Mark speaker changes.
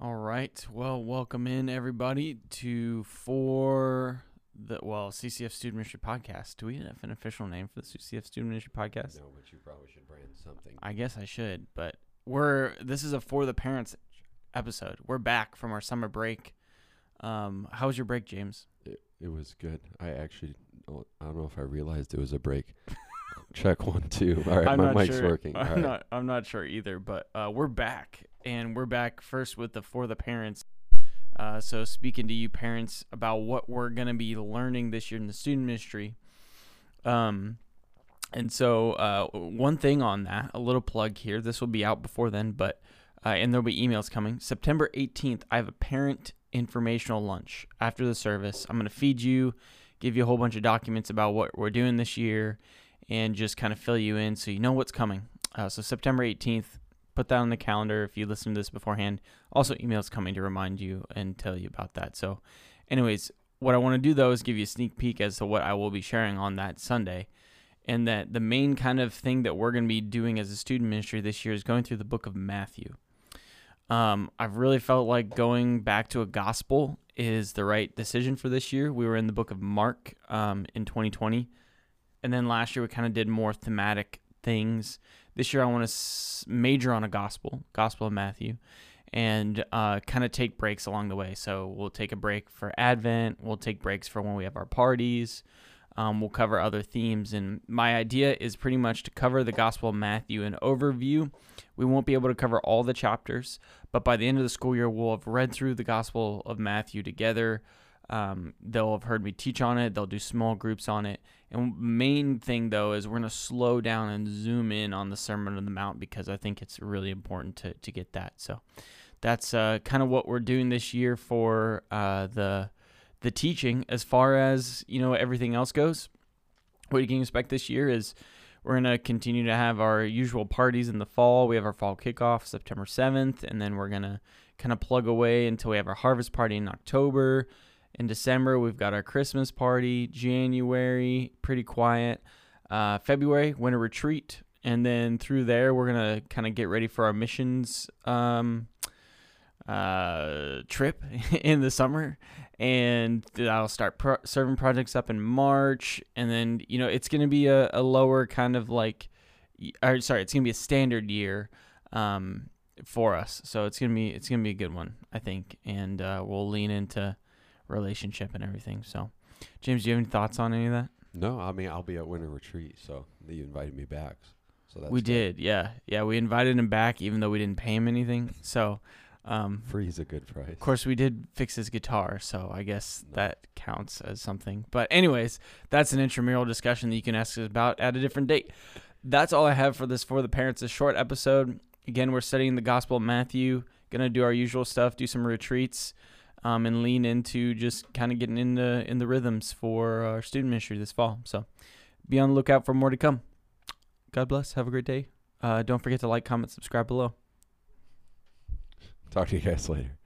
Speaker 1: right. Well, welcome in everybody to for the well CCF Student Ministry Podcast. Do we have an official name for the CCF Student Ministry Podcast?
Speaker 2: No, but you probably should brand something.
Speaker 1: I guess I should, but we're this is a for the parents episode. We're back from our summer break. Um, how was your break, James?
Speaker 2: It, it was good. I actually, don't- I don't know if I realized it was a break. Check one, two. All right,
Speaker 1: I'm
Speaker 2: my mic's
Speaker 1: sure.
Speaker 2: working. All
Speaker 1: I'm
Speaker 2: right.
Speaker 1: not. I'm not sure either. But uh, we're back, and we're back first with the for the parents. Uh, so speaking to you parents about what we're gonna be learning this year in the student ministry. Um, and so uh, one thing on that, a little plug here. This will be out before then, but uh, and there'll be emails coming. September 18th, I have a parent informational lunch after the service. I'm gonna feed you, give you a whole bunch of documents about what we're doing this year and just kind of fill you in so you know what's coming. Uh, so September 18th, put that on the calendar if you listen to this beforehand. Also, emails coming to remind you and tell you about that. So, anyways, what I want to do though is give you a sneak peek as to what I will be sharing on that Sunday. And that the main kind of thing that we're going to be doing as a student ministry this year is going through the book of Matthew. Um, I've really felt like going back to a gospel is the right decision for this year. We were in the book of Mark um, in 2020 and then last year we kind of did more thematic things. This year I want to major on a gospel, Gospel of Matthew, and uh, kind of take breaks along the way. So we'll take a break for Advent. We'll take breaks for when we have our parties. Um, we'll cover other themes, and my idea is pretty much to cover the Gospel of Matthew in overview. We won't be able to cover all the chapters, but by the end of the school year, we'll have read through the Gospel of Matthew together. Um, they'll have heard me teach on it. They'll do small groups on it. And main thing though is we're gonna slow down and zoom in on the Sermon on the Mount because I think it's really important to to get that. So that's uh, kind of what we're doing this year for uh, the the teaching. As far as you know, everything else goes. What you can expect this year is we're gonna continue to have our usual parties in the fall. We have our fall kickoff September seventh, and then we're gonna kind of plug away until we have our harvest party in October. In December, we've got our Christmas party. January, pretty quiet. Uh, February, winter retreat. And then through there, we're going to kind of get ready for our missions um, uh, trip in the summer. And I'll start pro- serving projects up in March. And then, you know, it's going to be a, a lower kind of like, or sorry, it's going to be a standard year um, for us. So it's to be, it's to be a good one, I think. And uh, we'll lean into relationship and everything. So, James, do you have any thoughts on any of that?
Speaker 2: No, I mean I'll be at winter retreat, so you invited me back. So that's
Speaker 1: we
Speaker 2: good.
Speaker 1: did, yeah, yeah. We invited him back, even though we didn't pay him anything. So, um,
Speaker 2: Free's a good price.
Speaker 1: of course, we did fix his guitar, so I guess that counts as something. But, anyways, that's an intramural discussion that you can ask us about at a different date. That's all I have for this for the parents. A short episode. Again, we're studying the Gospel of Matthew. Gonna do our usual stuff, do some retreats. Um, and lean into just kind of getting in the in the rhythms for our student ministry this fall. So be on the lookout for more to come. God bless. Have a great day. Uh, don't forget to like, comment, subscribe below.
Speaker 2: Talk to you guys later.